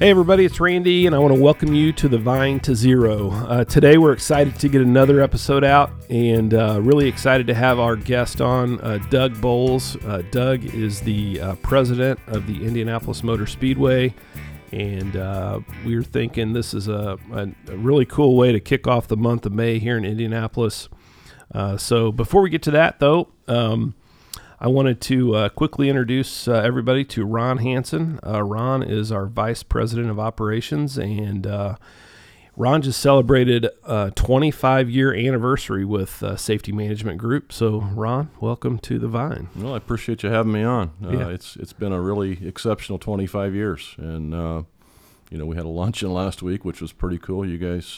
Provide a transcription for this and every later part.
Hey, everybody, it's Randy, and I want to welcome you to the Vine to Zero. Uh, today, we're excited to get another episode out and uh, really excited to have our guest on, uh, Doug Boles. Uh, Doug is the uh, president of the Indianapolis Motor Speedway, and uh, we are thinking this is a, a, a, really cool way to kick off the month of May here in Indianapolis. so, before we get to that, though, um, I wanted to uh, quickly introduce uh, everybody to Ron Hanson. Uh, Ron is our Vice President of Operations, and uh, Ron just celebrated a 25 year anniversary with uh, Safety Management Group. So, Ron, welcome to the Vine. Well, I appreciate you having me on. Uh, yeah. It's it's been a really exceptional 25 years, and you know we had a luncheon last week, which was pretty cool. You guys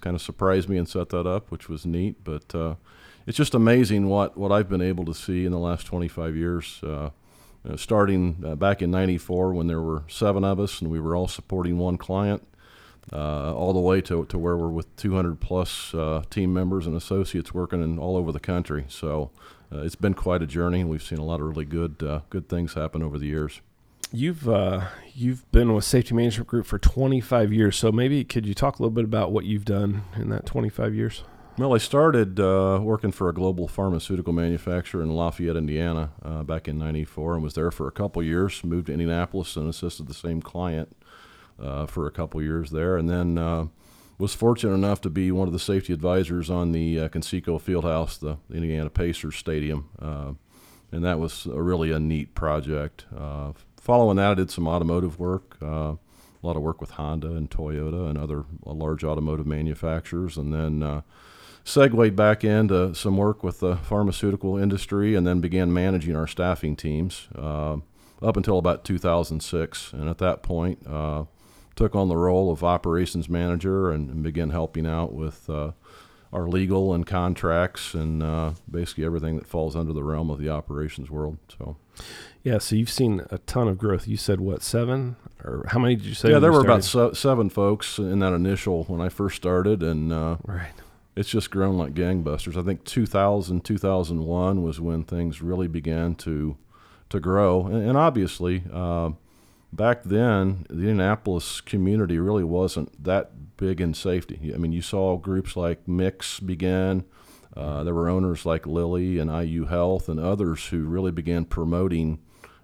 kind of surprised me and set that up, which was neat, but it's just amazing what, what I've been able to see in the last 25 years. Uh, know, starting uh, back in '94 when there were seven of us and we were all supporting one client, uh, all the way to, to where we're with 200 plus uh, team members and associates working in all over the country. So uh, it's been quite a journey, and we've seen a lot of really good uh, good things happen over the years. You've you've been with Safety Management Group for 25 years, so maybe could you talk a little bit about what you've done in that 25 years? Well, I started uh, working for a global pharmaceutical manufacturer in Lafayette, Indiana, uh, back in '94, and was there for a couple years. Moved to Indianapolis and assisted the same client uh, for a couple years there, and then uh, was fortunate enough to be one of the safety advisors on the uh, Conseco Fieldhouse, the Indiana Pacers Stadium, uh, and that was a really a neat project. following that, I did some automotive work. a lot of work with Honda and Toyota and other large automotive manufacturers, and then segued back into some work with the pharmaceutical industry and then began managing our staffing teams uh, up until about 2006. And at that point, uh, took on the role of operations manager and, and began helping out with uh, our legal and contracts and uh, basically everything that falls under the realm of the operations world. So. Yeah, so you've seen a ton of growth. You said what seven or how many did you say? Yeah, there were started? about seven folks in that initial when I first started, and uh, right it's just grown like gangbusters. I think 2000, 2001 was when things really began to to grow, and, and obviously uh, back then the Indianapolis community really wasn't that big in safety. I mean, you saw groups like Mix begin. Uh, there were owners like Lilly and IU Health and others who really began promoting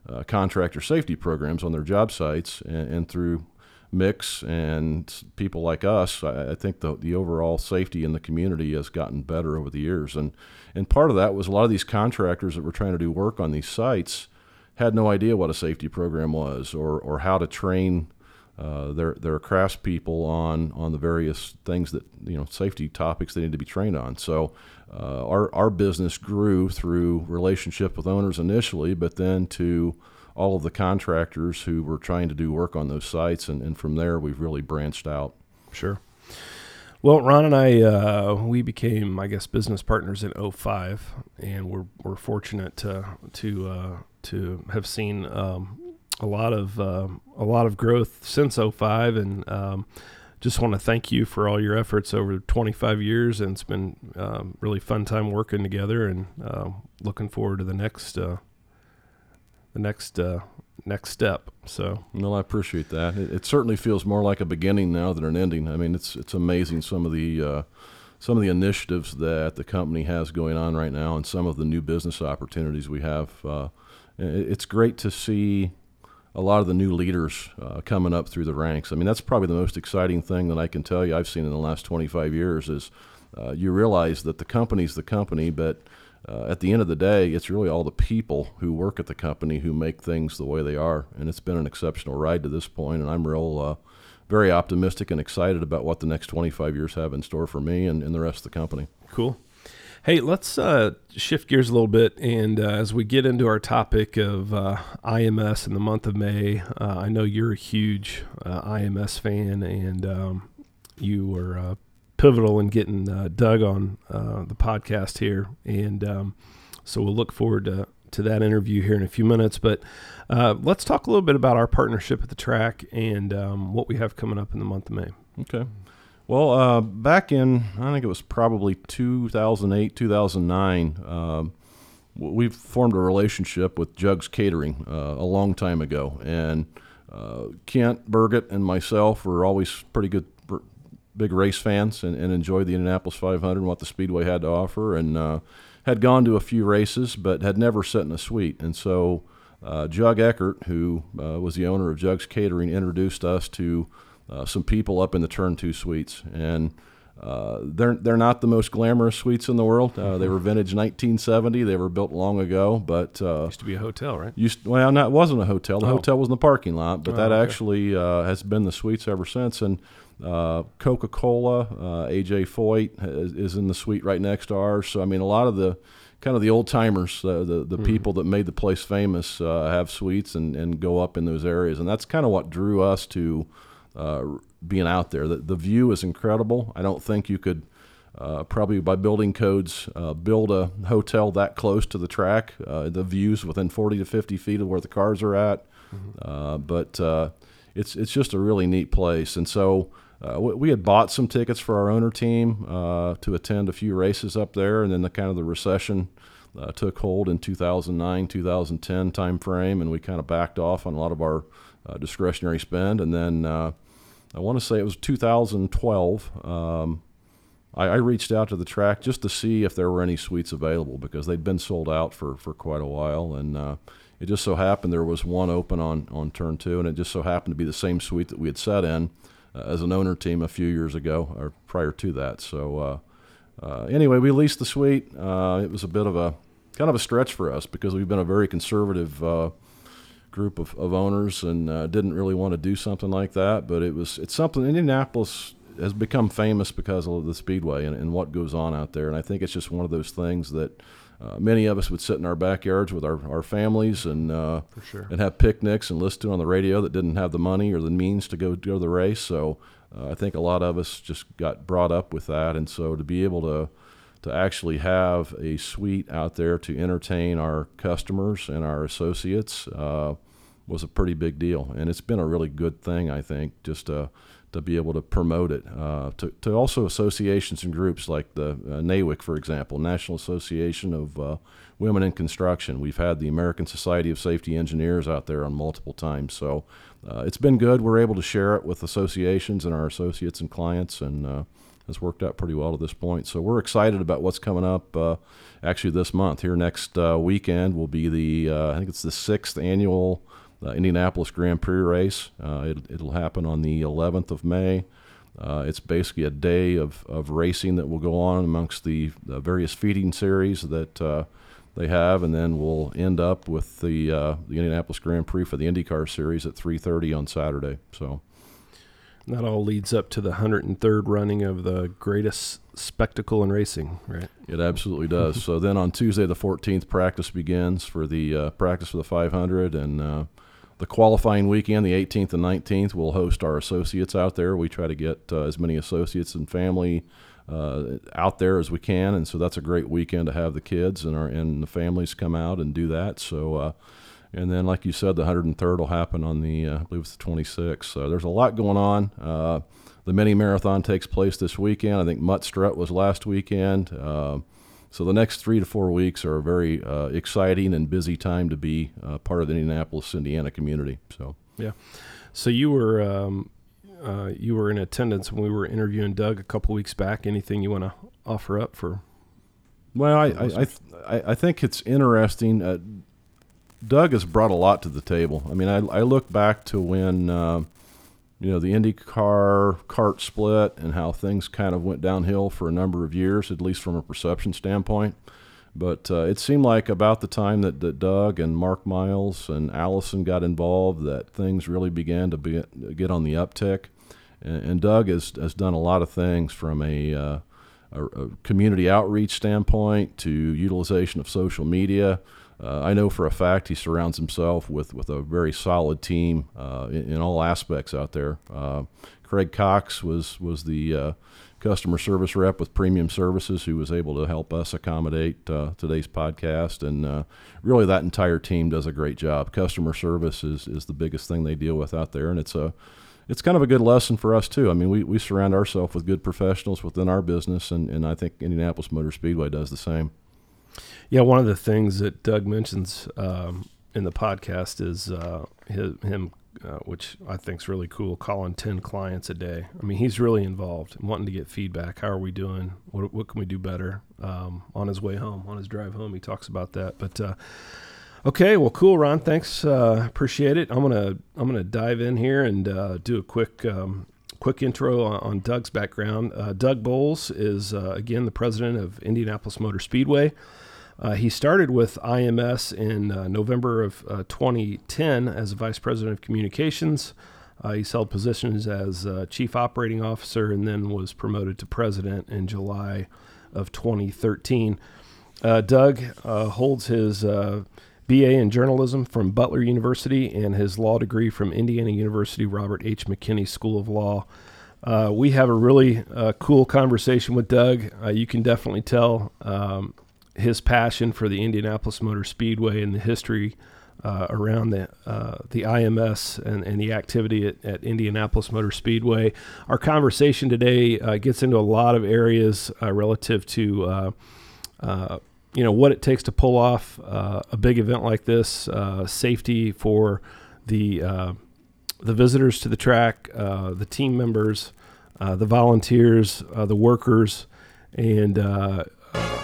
uh, contractor safety programs on their job sites, and, and through mix and people like us, I, I, think the, the overall safety in the community has gotten better over the years. And, and part of that was a lot of these contractors that were trying to do work on these sites had no idea what a safety program was or, or how to train uh, their their craftspeople on on the various things that you know safety topics they need to be trained on. So uh, our our business grew through relationship with owners initially, but then to all of the contractors who were trying to do work on those sites, and, and from there we've really branched out. Sure. Well, Ron and I, uh, we became, I guess, business partners in 05, and we're, we're fortunate to to uh, to have seen um, a lot of uh, a lot of growth since 05, and um, just want to thank you for all your efforts over 25 years, and it's been um, really fun time working together, and uh, looking forward to the next uh, the next uh, next step. So, well, I appreciate that. It, it, certainly feels more like a beginning now than an ending. I mean, it's it's amazing some of the uh, some of the initiatives that the company has going on right now, and some of the new business opportunities we have. Uh, it, it's great to see a lot of the new leaders uh, coming up through the ranks. I mean, that's probably the most exciting thing that I can tell you I've seen in the last 25 years is uh, you realize that the company's the company, but uh, at the end of the day, it's really all the people who work at the company who make things the way they are. And it's been an exceptional ride to this point, and I'm real, uh, very optimistic and excited about what the next 25 years have in store for me and, and the rest of the company. Cool. Hey, let's uh, shift gears a little bit. And uh, as we get into our topic of uh, IMS in the month of May, uh, I know you're a huge IMS fan and um, you were pivotal in getting uh, Doug on uh, the podcast here, and um, so we'll look forward to to that interview here in a few minutes. But uh, let's talk a little bit about our partnership at the track and um, what we have coming up in the month of May. Okay. Well, uh, back in I think it was probably 2008, 2009. Um, we formed a relationship with Jugs Catering uh, a long time ago, and uh, Kent Burgett and myself were always pretty good, big race fans, and, and enjoyed the Indianapolis 500 and what the Speedway had to offer, and uh, had gone to a few races, but had never sat in a suite. And so, uh, Jug Eckert, who uh, was the owner of Jug's Catering, introduced us to uh, some people up in the Turn Two suites, and uh, they're they're not the most glamorous suites in the world. Uh, they were vintage 1970. They were built long ago, but uh, used to be a hotel, right? Used well, no, it wasn't a hotel. The oh. hotel was in the parking lot, but oh, that okay. actually uh, has been the suites ever since. And uh, Coca Cola, uh, AJ Foyt is, is, in the suite right next to ours. So I mean, a lot of the kind of the old timers, the the mm-hmm. people that made the place famous, have suites and and go up in those areas, and that's kind of what drew us to being out there. The, the view is incredible. I don't think you could uh, probably by building codes uh, build a hotel that close to the track. Uh, the views within 40 to 50 feet of where the cars are at. Mm-hmm. Uh, but uh, it's it's just a really neat place. And so uh, we, we, had bought some tickets for our owner team to attend a few races up there, and then the kind of the recession. took hold in 2009, 2010 timeframe, and we kind of backed off on a lot of our discretionary spend. And then I want to say it was 2012. Um, I, I, reached out to the track just to see if there were any suites available because they'd been sold out for, for quite a while. And uh, it just so happened there was one open on, on turn two, and it just so happened to be the same suite that we had sat in uh, as an owner team a few years ago or prior to that. So, uh, uh anyway, we leased the suite. Uh, it was a bit of a kind of a stretch for us because we've been a very conservative uh, group of, of owners and uh, didn't really want to do something like that. But it was it's something Indianapolis has become famous because of the speedway and, and what goes on out there. And I think it's just one of those things that uh, many of us would sit in our backyards with our, our families and uh, sure. and have picnics and listen to on the radio that didn't have the money or the means to go go to the race. So uh, I think a lot of us just got brought up with that, and so to be able to to actually have a suite out there to entertain our customers and our associates uh, was a pretty big deal, and it's been a really good thing, I think, just to to be able to promote it. Uh, to, to also associations and groups like the uh, NAWIC, for example, National Association of uh, Women in Construction. We've had the American Society of Safety Engineers out there on multiple times, so uh, it's been good. We're able to share it with associations and our associates and clients, and uh, has worked out pretty well to this point. So we're excited about what's coming up. Uh, actually, this month here next uh, weekend will be the uh, I think it's the sixth annual Indianapolis Grand Prix race. Uh, it, will happen on the 11th of May. Uh, it's basically a day of, of racing that will go on amongst the, the various feeding series that uh, they have, and then we'll end up with the uh, the Indianapolis Grand Prix for the IndyCar Series at 3:30 on Saturday. So. That all leads up to the 103rd running of the greatest spectacle in racing, right? It absolutely does. so then on Tuesday the 14th, practice begins for the uh, practice for the 500, and uh, the qualifying weekend, the 18th and 19th, we'll host our associates out there. We try to get uh, as many associates and family uh, out there as we can, and so that's a great weekend to have the kids and our and the families come out and do that. So, uh, and then like you said, the 103rd will happen on the uh, I believe it's the 26th. So there's a lot going on. Uh, the mini marathon takes place this weekend. I think Mutt Strut was last weekend. So the next three to four weeks are a very uh, exciting and busy time to be uh, part of the Indianapolis, Indiana community. So yeah, so you were um, uh, you were in attendance when we were interviewing Doug a couple weeks back. Anything you want to offer up for? Well, I I, I, I think it's interesting. Uh, Doug has brought a lot to the table. I mean, I, I look back to when uh, you know, the IndyCar cart split and how things kind of went downhill for a number of years, at least from a perception standpoint. But uh, it seemed like about the time that, that Doug and Mark Miles and Allison got involved, that things really began to be, get on the uptick. And, and Doug has, has done a lot of things from a, uh, a, a community outreach standpoint to utilization of social media uh, I know for a fact he surrounds himself with, with a very solid team uh, in, in, all aspects out there. Uh, Craig Cox was was the uh, customer service rep with Premium Services who was able to help us accommodate uh, today's podcast, and uh, really that entire team does a great job. Customer service is, is the biggest thing they deal with out there, and it's a it's kind of a good lesson for us too. I mean, we, we surround ourselves with good professionals within our business, and, and I think Indianapolis Motor Speedway does the same. Yeah, one of the things that Doug mentions um, in the podcast is uh, his, him uh, which I think is really cool. Calling ten clients a day. I mean, he's really involved wanting to get feedback. How are we doing? What, what can we do better? Um, on his way home, on his drive home, he talks about that. But uh, okay, well, cool, Ron. Thanks, uh, appreciate it. I'm gonna I'm gonna dive in here and uh, do a quick. Um, quick intro on, on Doug's background. Uh, Doug Boles is uh, again the president of Indianapolis Motor Speedway. Uh, he started with IMS in uh, November of uh, 2010 as a vice president of communications. Uh, he's held positions as uh, chief operating officer and then was promoted to president in July of 2013. Uh, Doug holds his BA in journalism from Butler University and his law degree from Indiana University Robert H. McKinney School of Law. Uh, we have a really uh, cool conversation with Doug. Uh, you can definitely tell um, his passion for the Indianapolis Motor Speedway and the history uh, around the uh, the IMS and, and the activity at, at, Indianapolis Motor Speedway. Our conversation today uh, gets into a lot of areas uh, relative to uh, uh, you know what it takes to pull off a big event like this, safety for the the visitors to the track, the team members, the volunteers, the workers, and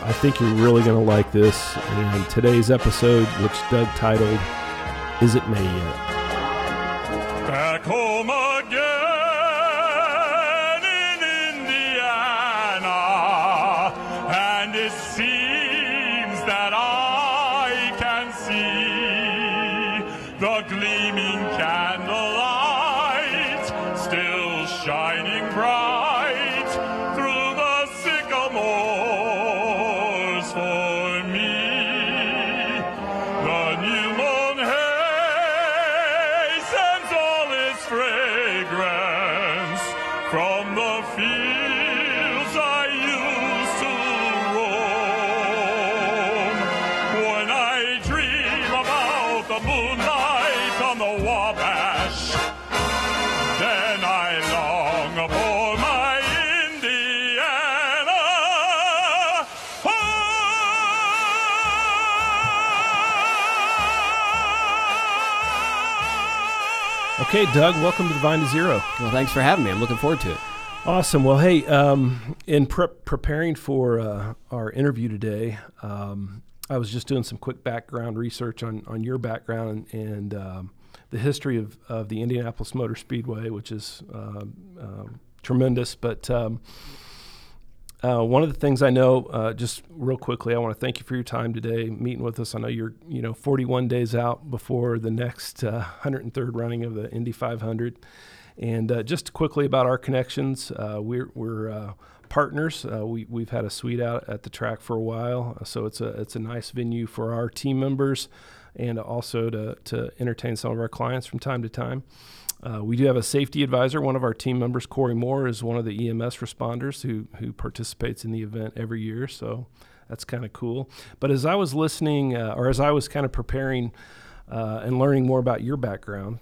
I think you're really going to like this. And today's episode, which Doug titled, Is It May Yet? Okay, Doug, welcome to the Vine to Zero. Well, thanks for having me. I'm looking forward to it. Awesome. Well, hey, um, in pre- preparing for uh, our interview today, um, I was just doing some quick background research on, on your background and, and um, the history of, of the Indianapolis Motor Speedway, which is uh, uh, tremendous. But um, uh, one of the things I know, uh, just real quickly, I want to thank you for your time today, meeting with us. I know you're, you know, 41 days out before the next uh, 103rd running of the Indy 500, and uh, just quickly about our connections, uh, we're, we're uh, partners. we we've had a suite out at the track for a while, so it's a it's a nice venue for our team members, and also to to entertain some of our clients from time to time. Uh, we do have a safety advisor. One of our team members, Corey Moore, is one of the EMS responders who who participates in the event every year. So that's kind of cool. But as I was listening, uh, or as I was kind of preparing uh, and learning more about your background,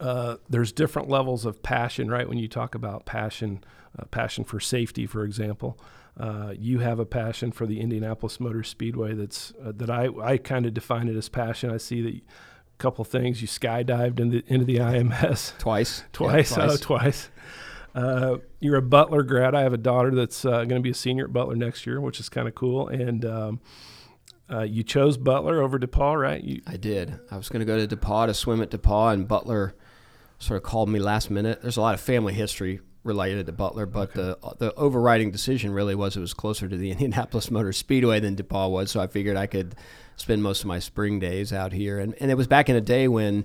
uh, there's different levels of passion, right? When you talk about passion, uh, passion for safety, for example. Uh, you have a passion for the Indianapolis Motor Speedway. That's that I I kind of define it as passion. I see that couple things. You skydived into, into the IMS twice, twice, yeah, twice. oh, twice. Uh, you're a Butler grad. I have a daughter that's uh, going to be a senior at Butler next year, which is kind of cool. And um, uh, you chose Butler over DePauw, right? You, I did. I was going to go to DePauw to swim at DePauw, and Butler sort of called me last minute. There's a lot of family history related to Butler, but okay. the the overriding decision really was it was closer to the Indianapolis Motor Speedway than DePauw was. So I figured I could spend most of my spring days out here. And, and it was back in a day when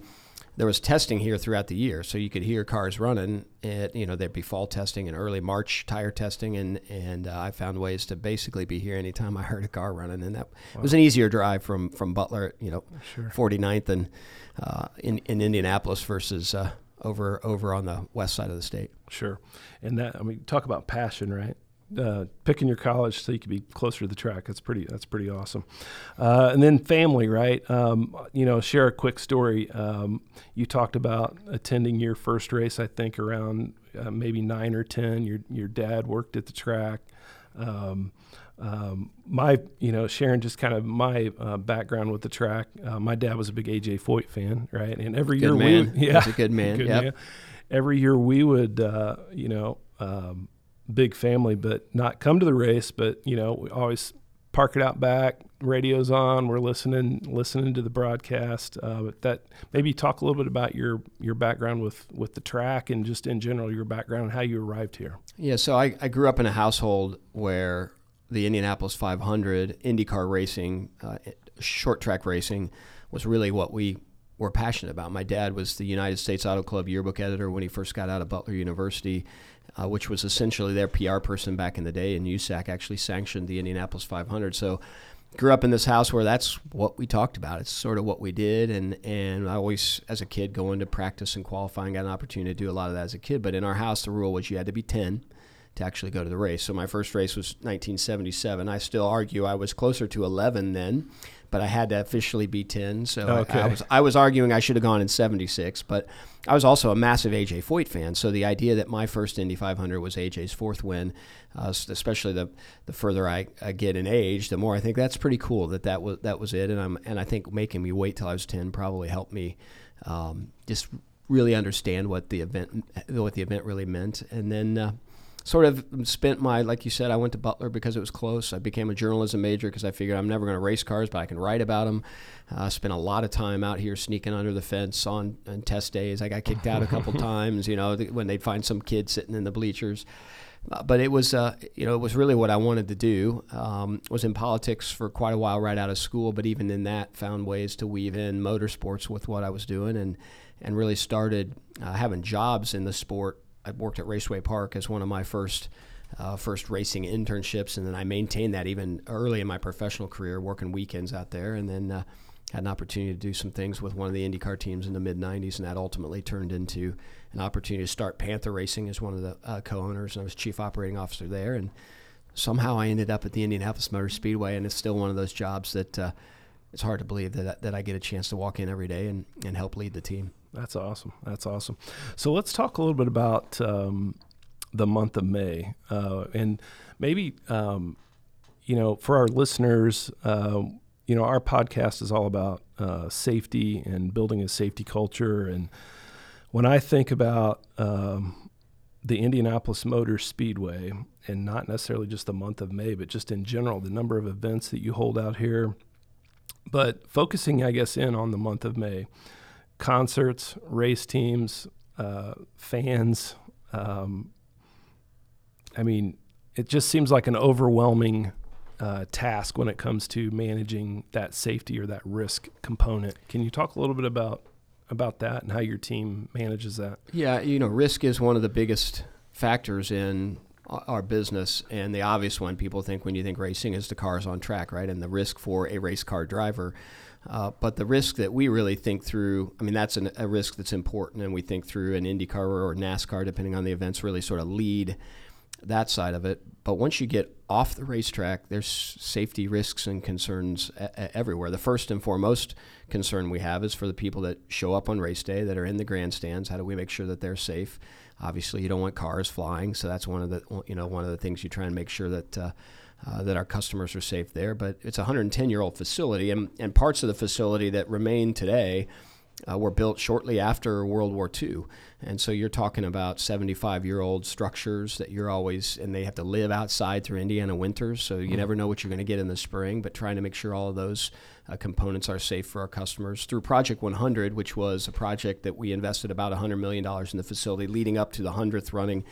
there was testing here throughout the year, so you could hear cars running. At, you know, there'd be fall testing and early March tire testing, and and uh, I found ways to basically be here anytime I heard a car running, and that wow. was an easier drive from from Butler, you know, sure. 49th and uh, in in Indianapolis versus uh, over over on the west side of the state. Sure, and that I mean, talk about passion, right? uh, picking your college so you could be closer to the track. That's pretty. That's pretty awesome. Uh, and then family, right? Um, you know, share a quick story. Um, you talked about attending your first race. I think around uh, maybe nine or ten. Your your dad worked at the track. Um, um, my, you know, sharing just kind of my uh, background with the track. Uh, my dad was a big AJ Foyt fan, right? And every Good year man. we, yeah, He's a good man. Yep. Every year we would, uh, you know, um, big family, but not come to the race, but you know, we always park it out back. Radio's on. We're listening, listening to the broadcast. Uh, but that maybe talk a little bit about your your background with with the track and just in general your background, how you arrived here. Yeah, so I, I grew up in a household where the Indianapolis 500, IndyCar racing, uh, short track racing, was really what we were passionate about. My dad was the United States Auto Club yearbook editor when he first got out of Butler University, uh, which was essentially their PR person back in the day, and USAC actually sanctioned the Indianapolis 500. So grew up in this house where that's what we talked about. It's sort of what we did, and and I always, as a kid, going to practice and qualifying, got an opportunity to do a lot of that as a kid. But in our house, the rule was you had to be 10 to actually go to the race. So my first race was 1977. I still argue I was closer to 11 then, but I had to officially be 10. So I- Okay. I, was I was arguing I should have gone in 76, but I was also a massive AJ Foyt fan. So the idea that my first Indy 500 was AJ's fourth win, uh, especially the the further I, I get in age, the more I think that's pretty cool that that was that was it. And I'm and I think making me wait till I was 10 probably helped me um, just really understand what the event what the event really meant. And then. Uh, sort of spent my like you said i went to butler because it was close i became a journalism major because i figured i'm never going to race cars but i can write about them uh, spent a lot of time out here sneaking under the fence on, on test days i got kicked out a couple times you know th- when they'd find some kid sitting in the bleachers uh, but it was, uh, you know, it was really what I wanted to do. Um, was in politics for quite a while right out of school, but even in that, found ways to weave in motorsports with what I was doing, and and really started uh, having jobs in the sport. I worked at Raceway Park as one of my first uh, first racing internships, and then I maintained that even early in my professional career, working weekends out there, and then. Uh, had an opportunity to do some things with one of the IndyCar teams in the mid 90s, and that ultimately turned into an opportunity to start Panther Racing as one of the uh, co owners, and I was chief operating officer there. And somehow I ended up at the Indianapolis Motor Speedway, and it's still one of those jobs that uh, it's hard to believe that, that I get a chance to walk in every day and, and help lead the team. That's awesome. That's awesome. So let's talk a little bit about um, the month of May, uh, and maybe um, you know for our listeners, uh, you know our podcast is all about uh, safety and building a safety culture. And when I think about um, the Indianapolis Motor Speedway, and not necessarily just the month of May, but just in general, the number of events that you hold out here, but focusing, I guess, in on the month of May concerts, race teams, uh, fans. Um, I mean, it just seems like an overwhelming uh, task when it comes to managing that safety or that risk component. Can you talk a little bit about about that and how your team manages that? Yeah, you know, risk is one of the biggest factors in our business, and the obvious one people think when you think racing is the cars on track, right? And the risk for a race car driver. Uh, but the risk that we really think through, I mean, that's an, a risk that's important, and we think through an IndyCar or NASCAR, depending on the events, really sort of lead that side of it. But once you get off the racetrack, there's safety risks and concerns e- everywhere. The first and foremost concern we have is for the people that show up on race day that are in the grandstands. How do we make sure that they're safe? Obviously, you don't want cars flying, so that's one of the you know one of the things you try and make sure that. Uh, uh, that our customers are safe there, but it's a 110 year old facility, and, and parts of the facility that remain today uh, were built shortly after World War II. And so you're talking about 75 year old structures that you're always, and they have to live outside through Indiana winters. So you never know what you're going to get in the spring, but trying to make sure all of those uh, components are safe for our customers. Through Project 100, which was a project that we invested about $100 million in the facility leading up to the 100th running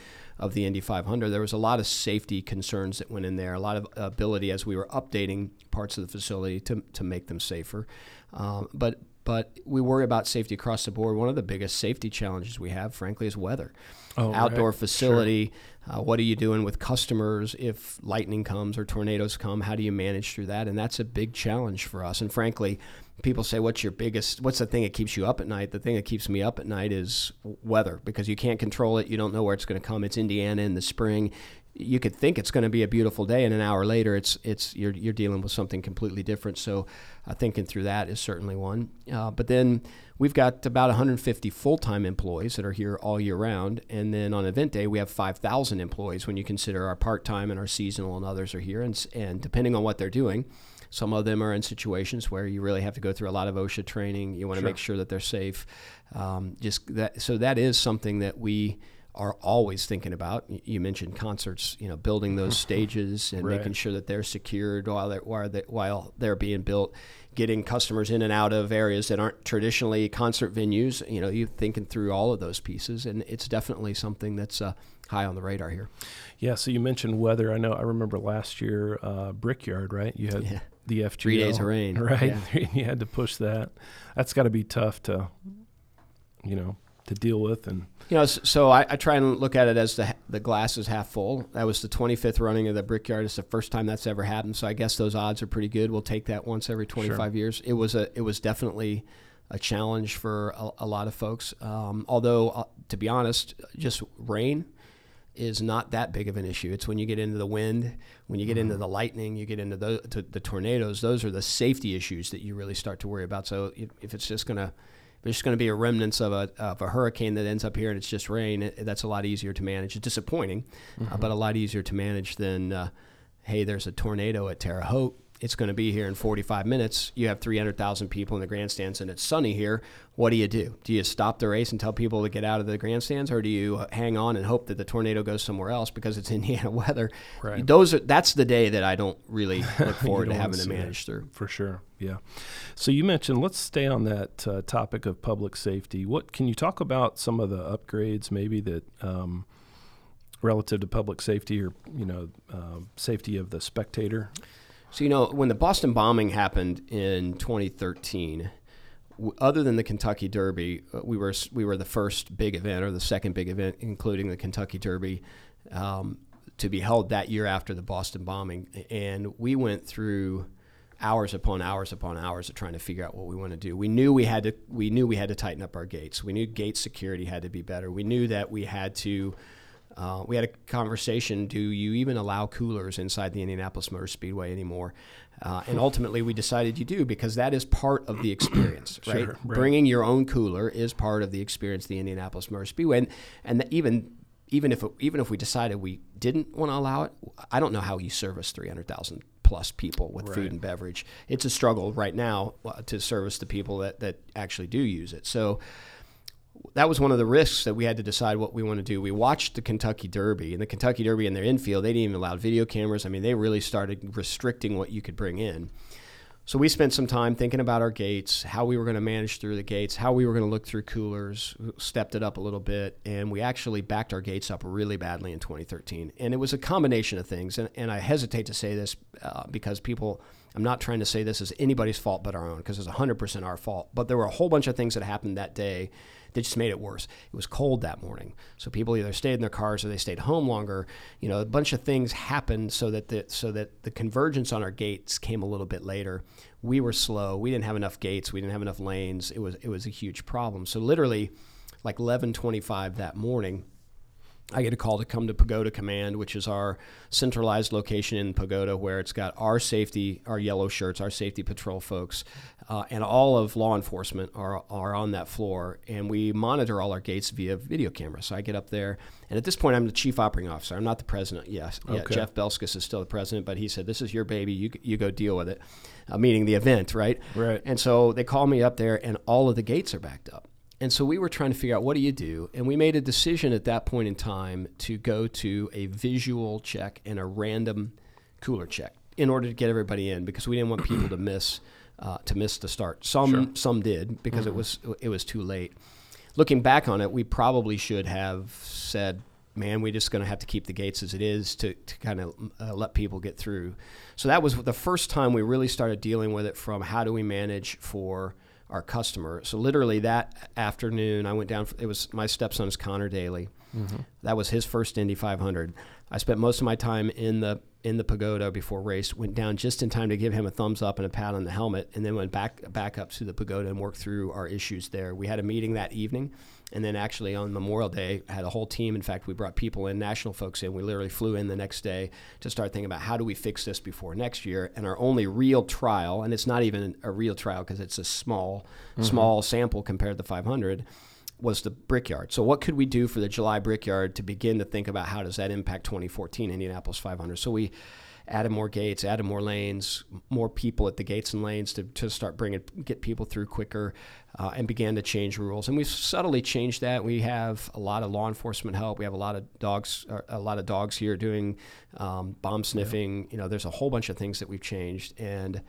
of the Indy 500, there was a lot of safety concerns that went in there, a lot of ability as we were updating parts of the facility to, to make them safer. Um, but but we worry about safety across the board. One of the biggest safety challenges we have, frankly, is weather. Oh, right. Outdoor facility. Uh, what are you doing with customers if lightning comes or tornadoes come? How do you manage through that? And that's a big challenge for us. And frankly, people say, "What's your biggest? What's the thing that keeps you up at night?" The thing that keeps me up at night is weather because you can't control it. You don't know where it's going to come. It's Indiana in the spring. you could think it's going to be a beautiful day, and an hour later, it's it's you're you're dealing with something completely different. So, uh, thinking through that is certainly one. Uh, but then we've got about 150 full-time employees that are here all year round, and then on event day we have 5,000 employees when you consider our part-time and our seasonal and others are here, and and depending on what they're doing. Some of them are in situations where you really have to go through a lot of OSHA training. You want to make sure that they're safe. Um, just that, so that is something that we are always thinking about. You mentioned concerts, you know, building those stages and Right. making sure that they're secured while they're while, they, while they're being built. Getting customers in and out of areas that aren't traditionally concert venues. You know, you thinking through all of those pieces, and it's definitely something that's uh, high on the radar here. Yeah, so you mentioned weather. I know. I remember last year, uh, Brickyard, right? You had Yeah. The FGL, Three days of rain, right? yeah. you had to push that. That's got to be tough to, you know, to deal with. And You know, so I, I try and look at it as the the glass is half full. That was the 25th running of the Brickyard. It's the first time that's ever happened. So I guess those odds are pretty good. We'll take that once every 25 years. It was a it was definitely a challenge for a, a lot of folks. Um, although, uh, to be honest, just rain is not that big of an issue. It's when you get into the wind, when you get into the lightning, you get into the, to the tornadoes. Those are the safety issues that you really start to worry about. So if, it's just gonna if it's going to be a remnants of a, of a hurricane that ends up here and it's just rain. That's a lot easier to manage. It's disappointing, uh, but a lot easier to manage than, uh, hey, there's a tornado at Terre Haute. It's going to be here in 45 minutes. You have 300,000 people in the grandstands and it's sunny here. What do you do? Do you stop the race and tell people to get out of the grandstands, or do you uh, hang on and hope that the tornado goes somewhere else because it's Indiana weather? Right. Those are that's the day that I don't really look forward to having to manage through. for sure, yeah. So you mentioned. Let's stay on that uh, topic of public safety. What can you talk about? Some of the upgrades, maybe that. Um, relative to public safety or you know um safety of the spectator So you know, when the Boston bombing happened in 2013, other than the Kentucky Derby, uh, we were we were the first big event or the second big event, including the Kentucky Derby, um, to be held that year after the Boston bombing, and we went through hours upon hours upon hours of trying to figure out what we want to do. We knew we had to we knew we had to tighten up our gates. We knew gate security had to be better. We knew that we had to uh, we had a conversation. Do you even allow coolers inside the Indianapolis Motor Speedway anymore? Uh, and ultimately, we decided you do because that is part of the experience, right? Sure, right. Bringing your own cooler is part of the experience, the Indianapolis Motor Speedway, and, and even even if it, even if we decided we didn't want to allow it, I don't know how you service three hundred thousand plus people with Right. food and beverage. It's a struggle right now uh, to service the people that that actually do use it. So that was one of the risks that we had to decide what we want to do. We watched the Kentucky Derby, and the Kentucky Derby in their infield, they didn't even allow video cameras. I mean, they really started restricting what you could bring in. So we spent some time thinking about our gates, how we were going to manage through the gates, how we were going to look through coolers, stepped it up a little bit, and we actually backed our gates up really badly in 2013. And it was a combination of things. And, and I hesitate to say this uh, because people, I'm not trying to say this is anybody's fault but our own, because it's 100% our fault. But there were a whole bunch of things that happened that day that just made it worse. It was cold that morning, so people either stayed in their cars or they stayed home longer. You know, a bunch of things happened so that the so that the convergence on our gates came a little bit later. We were slow. We didn't have enough gates. We didn't have enough lanes. It was it was a huge problem. So literally, like 11:25 that morning. I get a call to come to Pagoda Command, which is our centralized location in Pagoda, where it's got our safety, our yellow shirts, our safety patrol folks, uh, and all of law enforcement are, are on that floor. And we monitor all our gates via video camera. So I get up there, and at this point, I'm the chief operating officer. I'm not the president. Yes, yeah, Okay. Jeff Belskis is still the president, but he said, "This is your baby. You you go deal with it." Uh, meaning the event, right? Right. And so they call me up there, and all of the gates are backed up. And so we were trying to figure out what do you do? And we made a decision at that point in time to go to a visual check and a random cooler check in order to get everybody in because we didn't want people to miss uh, to miss the start. Some some did because it was it was too late. Looking back on it, we probably should have said, "Man, we're just going to have to keep the gates as it is to, to kind of uh, let people get through." So that was the first time we really started dealing with it from how do we manage for our customer. So literally that afternoon, I went down. It was my stepson's Conor Daly. Mm-hmm. That was his first Indy 500. I spent most of my time in the in the pagoda before race. Went down just in time to give him a thumbs up and a pat on the helmet, and then went back back up to the pagoda and worked through our issues there. We had a meeting that evening, And then actually on Memorial Day, had a whole team. In fact, we brought people in, national folks in. We literally flew in the next day to start thinking about how do we fix this before next year. And our only real trial, and it's not even a real trial because it's a small, mm-hmm. small sample compared to 500 was the Brickyard. So what could we do for the July Brickyard to begin to think about how does that impact 2014 Indianapolis 500? So we added more gates, added more lanes, more people at the gates and lanes to, to start bringing get people through quicker, uh, and began to change rules. And we've subtly changed that. We have a lot of law enforcement help. We have a lot of dogs, uh, a lot of dogs here doing um, bomb sniffing. You know, there's a whole bunch of things that we've changed and.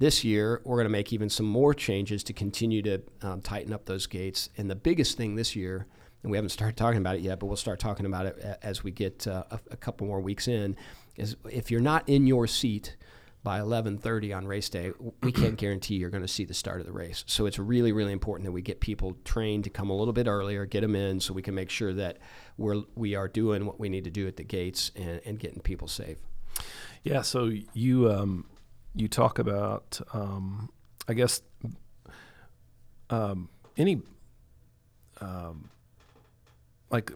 This year, we're going to make even some more changes to continue to um, tighten up those gates. And the biggest thing this year, and we haven't started talking about it yet, but we'll start talking about it as we get uh, a, a couple more weeks in, is if you're not in your seat by 11:30 on race day, we can't guarantee you're going to see the start of the race. So it's really, really important that we get people trained to come a little bit earlier, get them in, so we can make sure that we're we are doing what we need to do at the gates and, and getting people safe. Yeah, so you um, you talk about um, I guess um, any um, like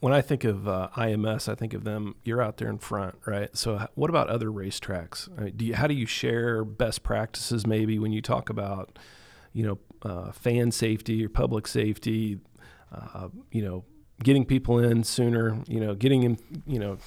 when I think of uh, IMS, I think of them. You're out there in front, right? So what about other racetracks? I mean, do you, how do you share best practices? Maybe when you talk about you know uh, fan safety or public safety, uh, you know getting people in sooner, you know getting in, you know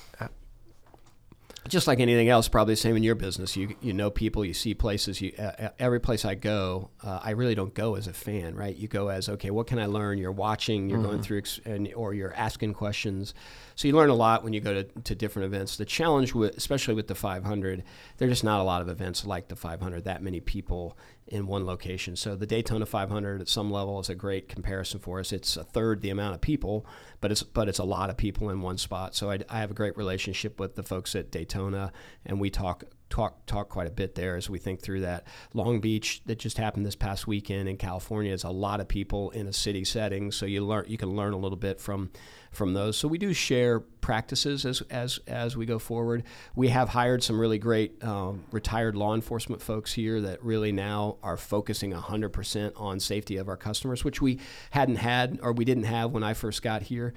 just like anything else, probably the same in your business. You you know people, you see places. You uh, every place I go, uh, I really don't go as a fan, right? You go as okay, what can I learn? You're watching, you're going through, ex- and or you're asking questions. So you learn a lot when you go to, to different events. The challenge, with, especially with the 500, there's just not a lot of events like the 500. That many people in one location. So the Daytona 500 at some level is a great comparison for us. It's a third the amount of people, but it's but it's a lot of people in one spot. So I, I have a great relationship with the folks at Daytona, and we talk talk talk quite a bit there as we think through that. Long Beach that just happened this past weekend in California is a lot of people in a city setting, so you learn you can learn a little bit from from those. So we do share practices as as as we go forward. We have hired some really great um, retired law enforcement folks here that really now are focusing 100% on safety of our customers, which we hadn't had or we didn't have when I first got here.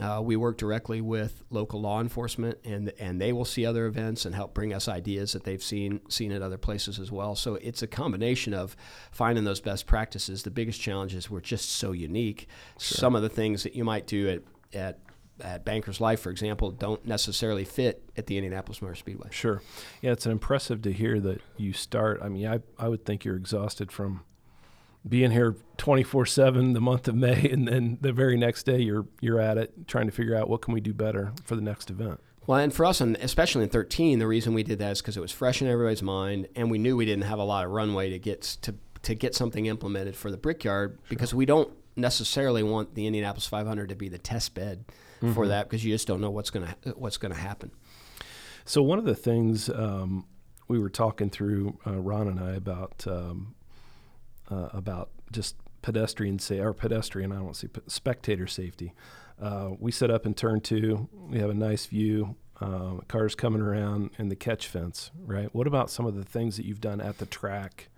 Uh, we work directly with local law enforcement, and and they will see other events and help bring us ideas that they've seen seen at other places as well. So it's a combination of finding those best practices. The biggest challenge is we're just so unique. Some of the things that you might do at at at Banker's Life, for example, don't necessarily fit at the Indianapolis Motor Speedway. Sure. Yeah, it's impressive to hear that you start. I mean, I, I would think you're exhausted from being here 24/7 the month of May and then the very next day you're you're at it trying to figure out what can we do better for the next event. Well, and for us, and especially in 13, the reason we did that is because it was fresh in everybody's mind, and we knew we didn't have a lot of runway to get to to get something implemented for the Brickyard because we don't necessarily want the Indianapolis 500 to be the test bed for that because you just don't know what's gonna what's gonna happen. So one of the things um, we were talking through uh, Ron and I about um, uh, about just pedestrian sa- or pedestrian I don't see spectator safety. Uh, we set up in turn two. We have a nice view. Uh, cars coming around and the catch fence, right? What about some of the things that you've done at the track,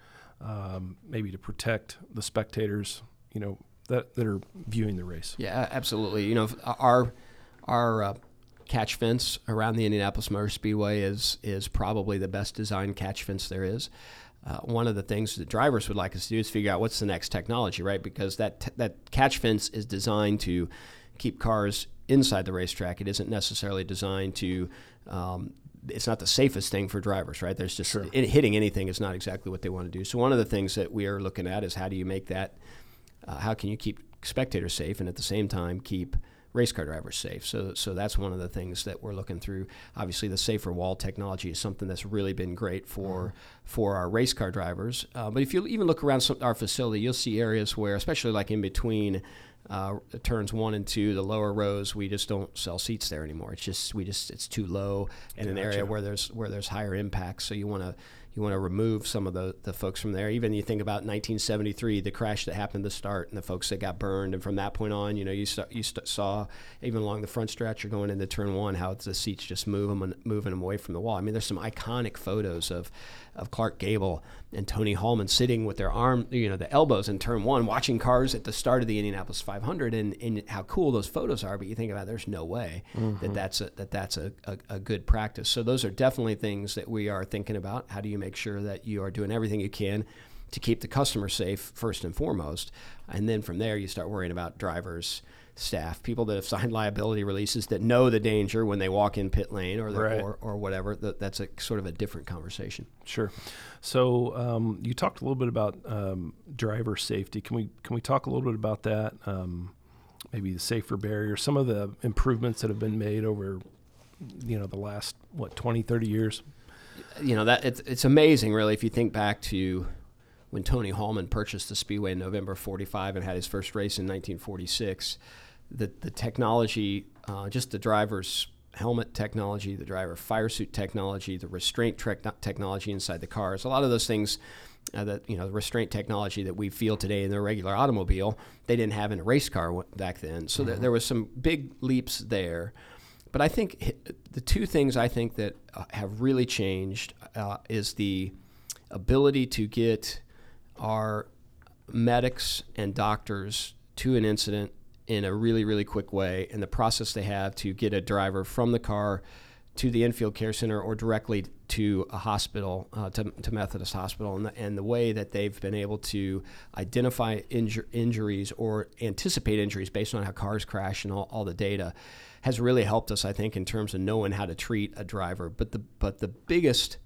um, maybe to protect the spectators, you know, that, that are viewing the race? Yeah, absolutely. You know, our our uh, catch fence around the Indianapolis Motor Speedway is is probably the best designed catch fence there is. Uh, one of the things that drivers would like us to do is figure out what's the next technology, right? Because that t- that catch fence is designed to keep cars inside the racetrack. It isn't necessarily designed to. Um, it's not the safest thing for drivers, right? There's just it, hitting anything is not exactly what they want to do. So one of the things that we are looking at is how do you make that uh, how can you keep spectators safe and at the same time keep race car drivers safe? So, so that's one of the things that we're looking through. Obviously, the safer wall technology is something that's really been great for for our race car drivers. Uh, but if you even look around some, our facility, you'll see areas where, especially like in between. Uh, turns one and two, the lower rows, we just don't sell seats there anymore. It's just we just it's too low in an area where there's where there's higher impacts. So you want to you want to remove some of the, the folks from there. Even you think about 1973, the crash that happened to start, and the folks that got burned, and from that point on, you know, you saw, you st- saw even along the front stretch, you're going into turn one, how the seats just move them and moving them away from the wall. I mean, there's some iconic photos of of Clark Gable and Tony Hulman sitting with their arm, you know, the elbows in turn one, watching cars at the start of the Indianapolis 500 and, and how cool those photos are, but you think about it, there's no way that mm-hmm. that's a, that that's a, a, a good practice. So those are definitely things that we are thinking about. How do you make sure that you are doing everything you can to keep the customer safe first and foremost, and then from there you start worrying about drivers, staff, people that have signed liability releases that know the danger when they walk in pit lane or the, Right. or, or whatever. That, that's a sort of a different conversation. Sure. So um, you talked a little bit about um, driver safety. Can we can we talk a little bit about that? Um, maybe the safer barrier, some of the improvements that have been made over, you know, the last what 20, 30 years. You know that it's, it's amazing really if you think back to when Tony Hulman purchased the Speedway in November 45 and had his first race in 1946 the, the technology uh, just the driver's helmet technology the driver fire suit technology the restraint trec- technology inside the cars a lot of those things uh, that you know the restraint technology that we feel today in the regular automobile they didn't have in a race car back then. So there, there was some big leaps there but I think the two things I think that uh, have really changed uh, is the ability to get our medics and doctors to an incident in a really, really quick way, and the process they have to get a driver from the car to the infield care center or directly to a hospital, uh, to, to Methodist Hospital, and the, and the way that they've been able to identify injur- injuries or anticipate injuries based on how cars crash and all, all the data has really helped us, I think, in terms of knowing how to treat a driver. But the but the biggest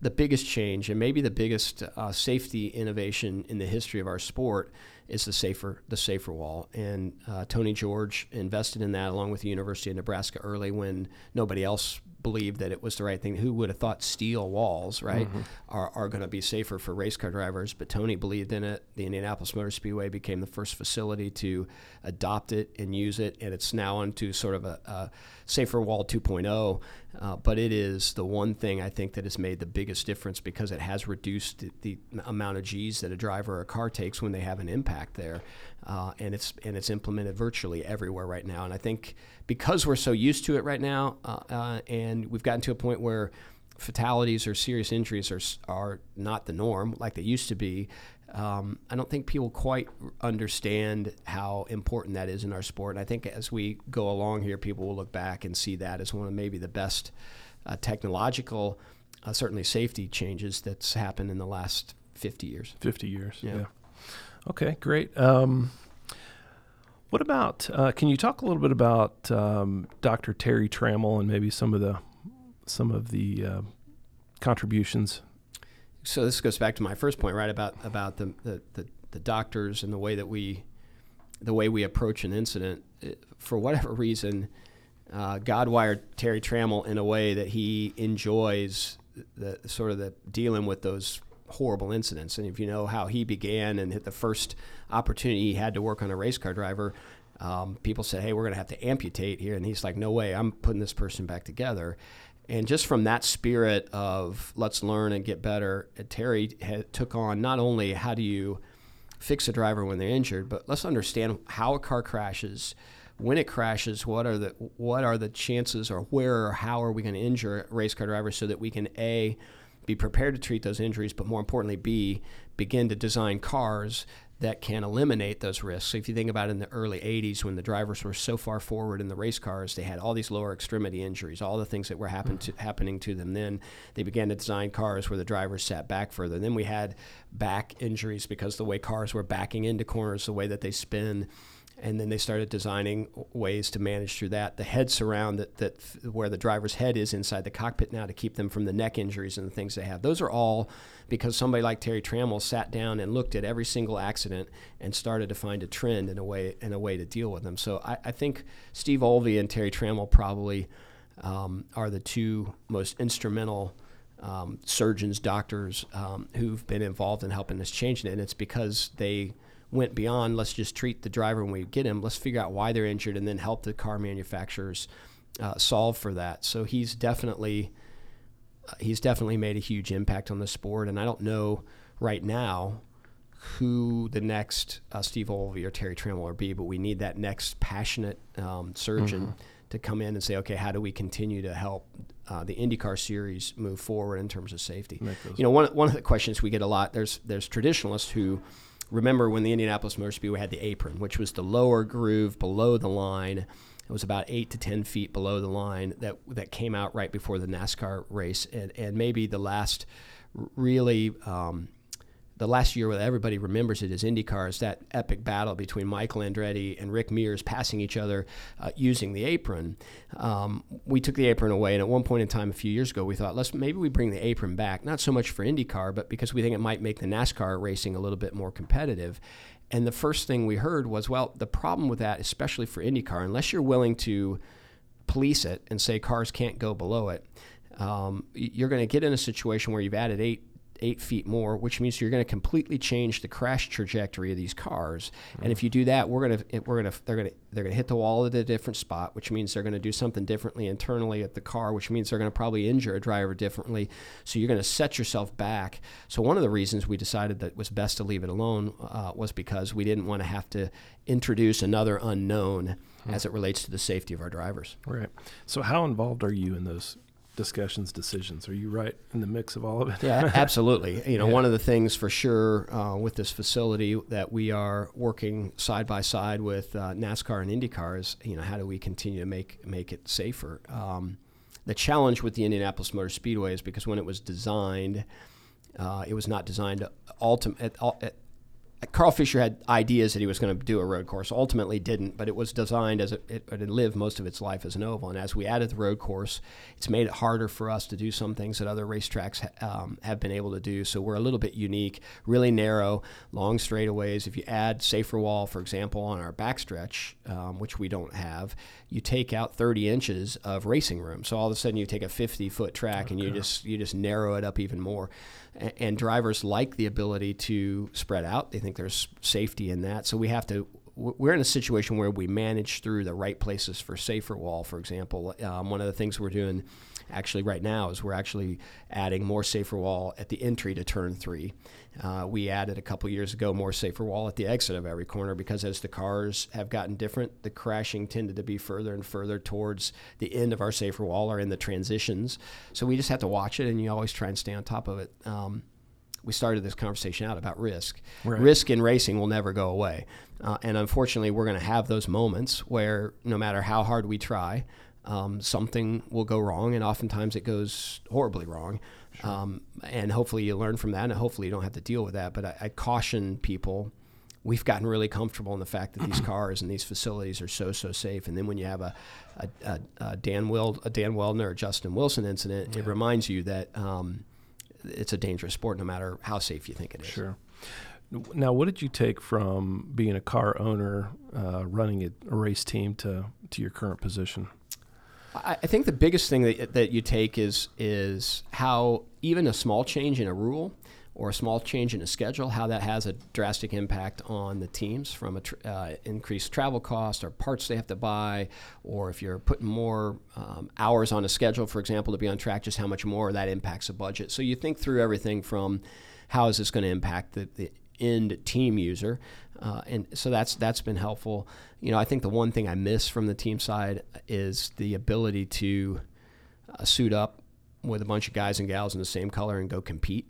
the biggest change and maybe the biggest uh, safety innovation in the history of our sport is the safer the safer wall. And uh, Tony George invested in that along with the University of Nebraska early when nobody else believed that it was the right thing. Who would have thought steel walls, right, are, are going to be safer for race car drivers? But Tony believed in it. The Indianapolis Motor Speedway became the first facility to adopt it and use it, and it's now onto sort of a, a safer wall 2.0. Uh, but it is the one thing I think that has made the biggest difference because it has reduced the, the amount of G's that a driver or a car takes when they have an impact there, uh, and it's and it's implemented virtually everywhere right now. And I think because we're so used to it right now, uh, uh, and we've gotten to a point where fatalities or serious injuries are are not the norm like they used to be. Um, I don't think people quite understand how important that is in our sport. And I think as we go along here, people will look back and see that as one of maybe the best uh, technological, uh, certainly safety changes that's happened in the last 50 years. 50 years. Yeah. Okay, great. Um, what about, uh, can you talk a little bit about um, Dr. Terry Trammell and maybe some of the some of the uh, contributions? So this goes back to my first point, right? About about the the, the, the doctors and the way that we the way we approach an incident. It- For whatever reason, uh, God wired Terry Trammell in a way that he enjoys the sort of the dealing with those horrible incidents. And if you know how he began and hit the first opportunity he had to work on a race car driver, um, people said, "Hey, we're going to have to amputate here," and he's like, "No way, I'm putting this person back together." And just from that spirit of let's learn and get better, uh, Terry had, took on not only how do you fix a driver when they're injured, but let's understand how a car crashes, when it crashes, what are the what are the chances, or where or how are we going to injure a race car driver so that we can a be prepared to treat those injuries, but more importantly, b begin to design cars that can eliminate those risks. So if you think about in the early 80s when the drivers were so far forward in the race cars, they had all these lower extremity injuries, all the things that were happen to, happening to them. Then they began to design cars where the drivers sat back further. Then we had back injuries because the way cars were backing into corners, the way that they spin. And then they started designing ways to manage through that. The head surround that, that where the driver's head is inside the cockpit now to keep them from the neck injuries and the things they have. Those are all because somebody like Terry Trammell sat down and looked at every single accident and started to find a trend in a way in a way to deal with them. So I, I think Steve Olvey and Terry Trammell probably um, are the two most instrumental um, surgeons, doctors um, who've been involved in helping us change it. And it's because they went beyond let's just treat the driver when we get him. Let's figure out why they're injured and then help the car manufacturers uh, solve for that. So he's definitely he's definitely made a huge impact on the sport. And I don't know right now who the next uh, Steve Olvey or Terry Trammell will be, but we need that next passionate um, surgeon to come in and say, okay, how do we continue to help uh, the IndyCar series move forward in terms of safety? You know, one one of the questions we get a lot there's there's traditionalists who remember when the Indianapolis Motor Speedway had the apron, which was the lower groove below the line. It was about eight to ten feet below the line that that came out right before the NASCAR race, and and maybe the last really. Um, the last year where everybody remembers it is IndyCar is that epic battle between Michael Andretti and Rick Mears passing each other uh, using the apron. Um, we took the apron away, and at one point in time, a few years ago, we thought let's maybe we bring the apron back, not so much for IndyCar, but because we think it might make the NASCAR racing a little bit more competitive. And the first thing we heard was, well, the problem with that, especially for IndyCar, unless you're willing to police it and say cars can't go below it, um, you're going to get in a situation where you've added eight eight feet more, which means you're going to completely change the crash trajectory of these cars. Mm-hmm. And if you do that, we're going to we're going to they're going to they're going to hit the wall at a different spot, which means they're going to do something differently internally at the car, which means they're going to probably injure a driver differently. So you're going to set yourself back. So one of the reasons we decided that it was best to leave it alone uh, was because we didn't want to have to introduce another unknown as it relates to the safety of our drivers. Right. So how involved are you in those discussions, decisions. Are you right in the mix of all of it? yeah, absolutely. You know, yeah. one of the things for sure uh, with this facility that we are working side by side with uh, NASCAR and IndyCar is, you know, how do we continue to make make it safer? Um, the challenge with the Indianapolis Motor Speedway is because when it was designed, uh, it was not designed ultimate at, at, Carl Fisher had ideas that he was going to do a road course. Ultimately, didn't, but it was designed as a, it, it lived most of its life as an oval. And as we added the road course, it's made it harder for us to do some things that other racetracks um, have been able to do. So we're a little bit unique, really narrow, long straightaways. If you add safer wall, for example, on our backstretch, um, which we don't have, you take out 30 inches of racing room. So all of a sudden, you take a 50 foot track okay. and you just you just narrow it up even more and drivers like the ability to spread out. They think there's safety in that. So we have to. We're in a situation where we manage through the right places for safer wall. For example, um, one of the things we're doing actually right now is we're actually adding more safer wall at the entry to turn three. Uh, we added a couple years ago more safer wall at the exit of every corner because as the cars have gotten different, the crashing tended to be further and further towards the end of our safer wall or in the transitions. So we just have to watch it, and you always try and stay on top of it. Um, we started this conversation out about risk. Right. Risk in racing will never go away. Uh, and unfortunately, we're going to have those moments where no matter how hard we try, um, something will go wrong, and oftentimes it goes horribly wrong. Sure. Um, and hopefully you learn from that, and hopefully you don't have to deal with that. But I, I caution people. We've gotten really comfortable in the fact that these cars and these facilities are so so safe. And then when you have a, a, a, a Dan Wild, a Dan Wheldon or Justin Wilson incident, yeah. it reminds you that um, it's a dangerous sport, no matter how safe you think it is. Sure. Now, what did you take from being a car owner, uh, running a, a race team, to to your current position? I, I think the biggest thing that, that you take is is how even a small change in a rule or a small change in a schedule, how that has a drastic impact on the teams from a tr- uh, increased travel cost or parts they have to buy, or if you're putting more um, hours on a schedule, for example, to be on track, just how much more that impacts the budget. So you think through everything from how is this going to impact the, the end team user, uh, and so that's that's been helpful. You know, I think the one thing I miss from the team side is the ability to uh, suit up with a bunch of guys and gals in the same color and go compete.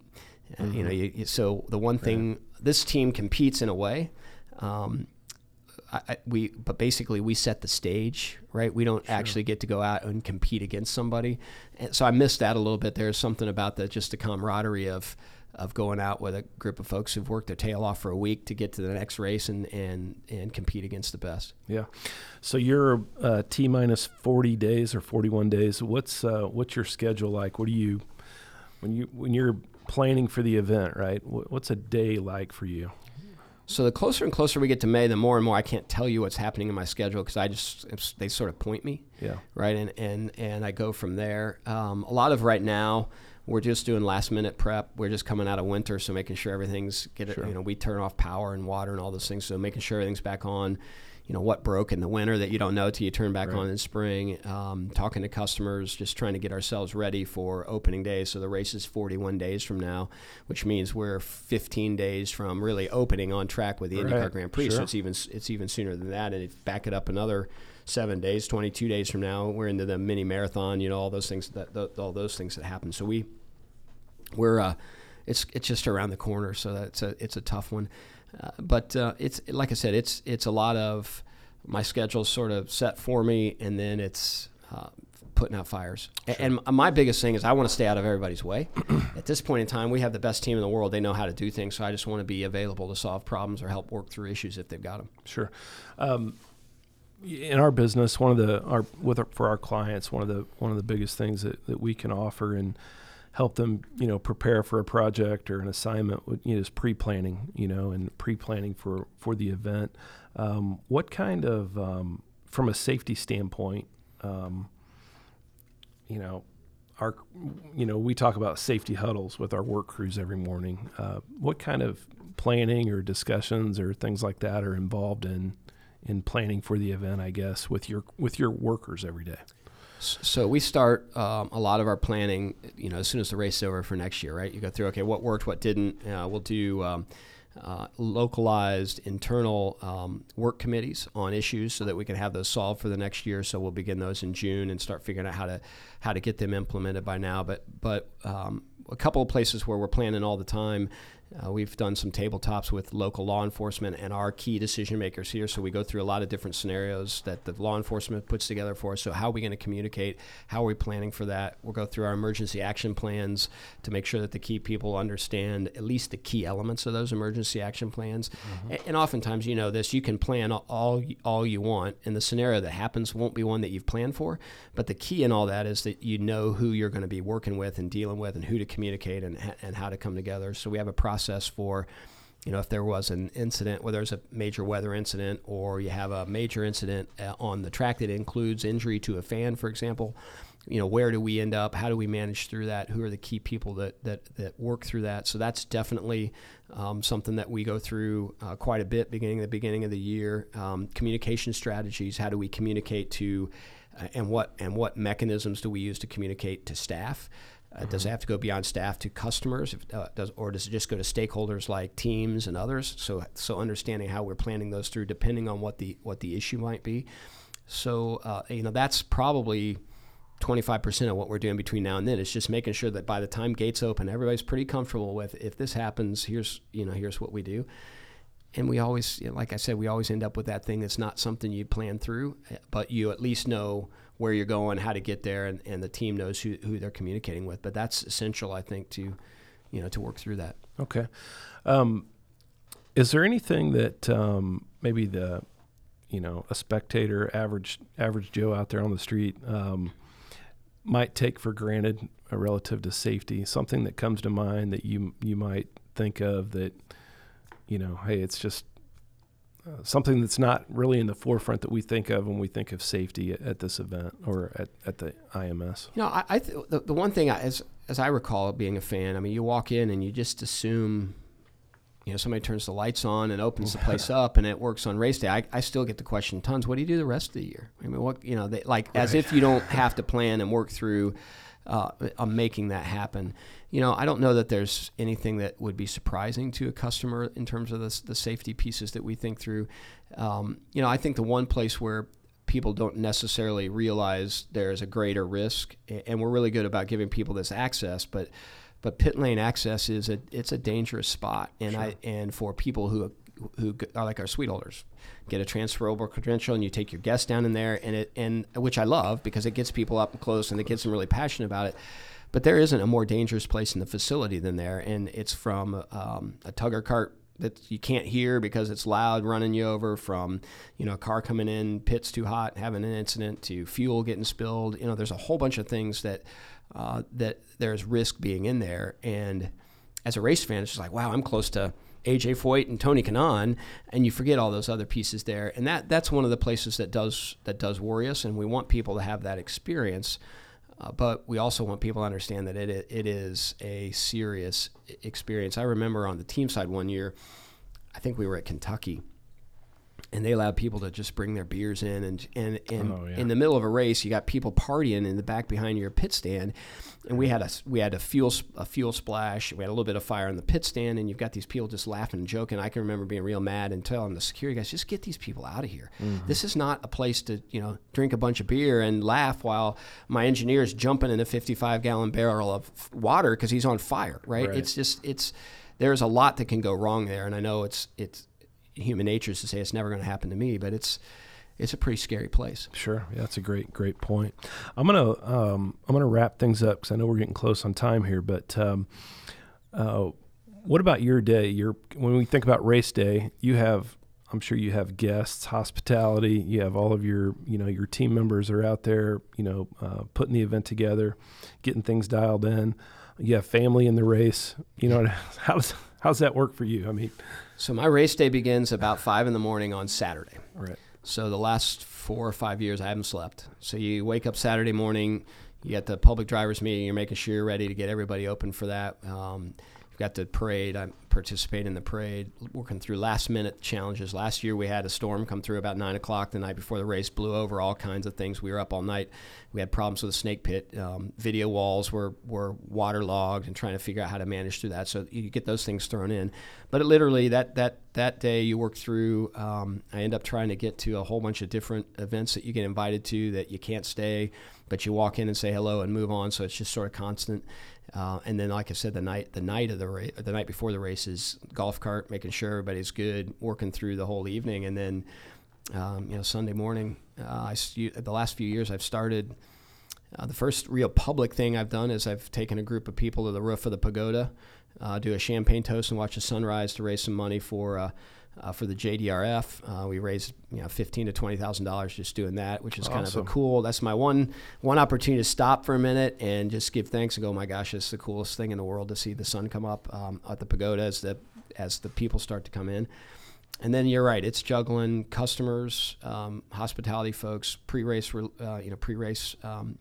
Mm-hmm. You know, you, you, so the one thing this team competes in a way. Um, I, I, we but basically we set the stage, right? We don't sure. actually get to go out and compete against somebody, and so I missed that a little bit. There's something about that just the camaraderie of of going out with a group of folks who've worked their tail off for a week to get to the next race and and and compete against the best. Yeah. So you're uh, t minus 40 days or 41 days. What's uh, what's your schedule like? What do you when you when you're planning for the event, right? What's a day like for you? So the closer and closer we get to May, the more and more I can't tell you what's happening in my schedule because I just they sort of point me. Yeah. Right. And and and I go from there. Um, a lot of right now we're just doing last minute prep. We're just coming out of winter, so making sure everything's get it. You know, we turn off power and water and all those things, so making sure everything's back on. You know what broke in the winter that you don't know till you turn back right. on in spring. Um, talking to customers, just trying to get ourselves ready for opening day. So the race is 41 days from now, which means we're 15 days from really opening on track with the right. IndyCar Grand Prix. Sure. So it's even it's even sooner than that, and if back it up another seven days, 22 days from now, we're into the mini marathon. You know, all those things that the, all those things that happen. So we we're uh, it's it's just around the corner, so that's a it's a tough one. Uh, but uh, it's like I said, it's it's a lot of my schedule's sort of set for me, and then it's uh, putting out fires. A- And my biggest thing is I want to stay out of everybody's way. At this point in time, we have the best team in the world. They know how to do things, so I just want to be available to solve problems or help work through issues if they've got them. Sure. Um, in our business, one of the our with our, for our clients, one of the one of the biggest things that, that we can offer and help them, you know, prepare for a project or an assignment, you know, is pre-planning, you know, and pre-planning for for the event. Um, what kind of, um, from a safety standpoint, um, you know, our, you know, we talk about safety huddles with our work crews every morning. Uh, what kind of planning or discussions or things like that are involved in in planning for the event? I guess with your with your workers every day. So we start um, a lot of our planning, you know, as soon as the race is over for next year, right? You go through, okay, what worked, what didn't. Uh, we'll do um, uh, localized internal um, work committees on issues so that we can have those solved for the next year. So we'll begin those in June and start figuring out how to how to get them implemented by now. But but um, a couple of places where we're planning all the time. Uh, we've done some tabletops with local law enforcement and our key decision makers here. So we go through a lot of different scenarios that the law enforcement puts together for us. So how are we going to communicate? How are we planning for that? We'll go through our emergency action plans to make sure that the key people understand at least the key elements of those emergency action plans. A- And, oftentimes, you know this, you can plan all- all all you want, and the scenario that happens won't be one that you've planned for. But the key in all that is that you know who you're going to be working with and dealing with, and who to communicate and and how to come together. So we have a process for you know, if there was an incident, whether it's a major weather incident or you have a major incident uh, on the track that includes injury to a fan, for example, you know, where do we end up? How do we manage through that? Who are the key people that that, that work through that? So that's definitely um, something that we go through uh, quite a bit beginning the beginning of the year. Um, communication strategies. How do we communicate to, uh, and what and what mechanisms do we use to communicate to staff? Uh, Does it have to go beyond staff to customers, if, uh, does, or does it just go to stakeholders like teams and others? So, so understanding how we're planning those through, depending on what the what the issue might be. So, uh, you know, that's probably 25% of what we're doing between now and then. It's just making sure that by the time gates open, everybody's pretty comfortable with if this happens, here's you know here's what we do. And we always, you know, like I said, we always end up with that thing that's not something you plan through, but you at least know where you're going, how to get there, and, and the team knows who, who they're communicating with. But that's essential, I think, to you know to work through that. Okay. Um, is there anything that um, maybe the you know a spectator, average average Joe out there on the street um, might take for granted uh, relative to safety? Something that comes to mind that you you might think of that you know, hey, it's just uh, something that's not really in the forefront that we think of when we think of safety at, at this event or at, at the IMS. You know, I, I th- the, the one thing I, as as I recall being a fan, I mean, you walk in and you just assume, you know, somebody turns the lights on and opens the place up and it works on race day. I, I still get the question tons. What do you do the rest of the year? I mean, what you know, they, like as if you don't have to plan and work through uh, uh, making that happen. You know, I don't know that there's anything that would be surprising to a customer in terms of the, the safety pieces that we think through. Um, you know, I think the one place where people don't necessarily realize there's a greater risk, and we're really good about giving people this access, but but pit lane access is a it's a dangerous spot, and I and for people who who are like our suite holders, get a transferable credential, and you take your guests down in there, and it and which I love because it gets people up close, and it gets them really passionate about it. But there isn't a more dangerous place in the facility than there, and it's from um, a tugger cart that you can't hear because it's loud running you over from you know a car coming in pits too hot having an incident to fuel getting spilled. You know there's a whole bunch of things that uh, that there's risk being in there. And as a race fan it's just like wow i'm close to AJ Foyt and Tony Kanaan, and you forget all those other pieces there, and that that's one of the places that does that does worry us, and we want people to have that experience, uh, but we also want people to understand that it it is a serious experience. I remember on the team side one year, I think we were at Kentucky, and they allowed people to just bring their beers in, and and, and Oh, yeah. in the middle of a race, you got people partying in the back behind your pit stand, and we had a we had a fuel a fuel splash. We had a little bit of fire in the pit stand, and you've got these people just laughing and joking. I can remember being real mad and telling the security guys, just get these people out of here. Mm-hmm. This is not a place to you know drink a bunch of beer and laugh while my engineer is jumping in a 55 gallon barrel of water because he's on fire. Right? Right. It's just it's there's a lot that can go wrong there, and I know it's it's human nature is to say it's never going to happen to me, but it's it's a pretty scary place. Sure, yeah, that's a great, great point. I'm gonna, um, I'm gonna wrap things up because I know we're getting close on time here. But um, uh, what about your day? Your when we think about race day, you have, I'm sure you have guests, hospitality. You have all of your, you know, your team members are out there, you know, uh, putting the event together, getting things dialed in. You have family in the race. You know, how does how's that work for you? I mean, So my race day begins about five in the morning on Saturday. right. So the last four or five years, I haven't slept. So you wake up Saturday morning, you got the public drivers meeting, you're making sure you're ready to get everybody open for that. Um, got the parade. I participate in the parade, working through last minute challenges. Last year we had a storm come through about nine o'clock the night before the race, blew over all kinds of things. We were up all night. We had problems with the snake pit. Um, video walls were were waterlogged, and trying to figure out how to manage through that. So you get those things thrown in. But it literally that that that day you work through. Um, I end up trying to get to a whole bunch of different events that you get invited to that you can't stay, but you walk in and say hello and move on. So it's just sort of constant. Uh, and then, like I said, the night the night of the race, the night before the race is golf cart, making sure everybody's good, working through the whole evening, and then um, you know Sunday morning. Uh, I the last few years I've started. Uh, the first real public thing I've done is I've taken a group of people to the roof of the pagoda, uh, do a champagne toast, and watch the sunrise to raise some money for uh, uh, for the JDRF. Uh, we raised you know fifteen to twenty thousand dollars just doing that, which is kind of a cool. That's my one one opportunity to stop for a minute and just give thanks and go, my gosh, it's the coolest thing in the world to see the sun come up um, at the pagoda as the as the people start to come in. And then you're right; it's juggling customers, um, hospitality folks, pre-race, uh, you know, pre-race um,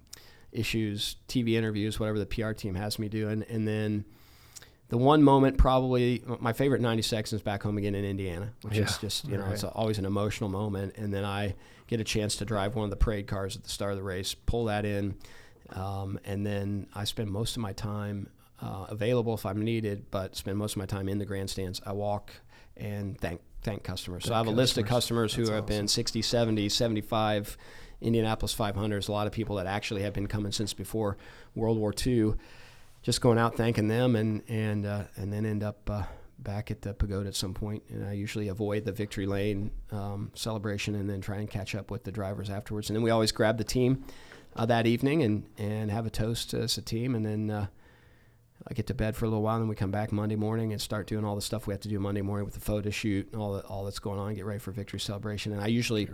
issues, TV interviews, whatever the PR team has me doing, and then the one moment probably my favorite 90 seconds is back home again in Indiana, which Yeah, is just you know right. it's always an emotional moment, and then I get a chance to drive one of the parade cars at the start of the race, pull that in, um, and then I spend most of my time uh, available if I'm needed, but spend most of my time in the grandstands. I walk and thank thank customers. so I have a list of customers who have been 60, 70, 75 Indianapolis 500s. A lot of people that actually have been coming since before World War II. Just going out thanking them and and uh, and then end up uh, back at the pagoda at some point. And I usually avoid the victory lane um, celebration and then try and catch up with the drivers afterwards. And then we always grab the team uh, that evening and and have a toast as a team, and then. Uh, I get to bed for a little while, and then we come back Monday morning and start doing all the stuff we have to do Monday morning with the photo shoot and all the, all that's going on. Get ready for victory celebration, and I usually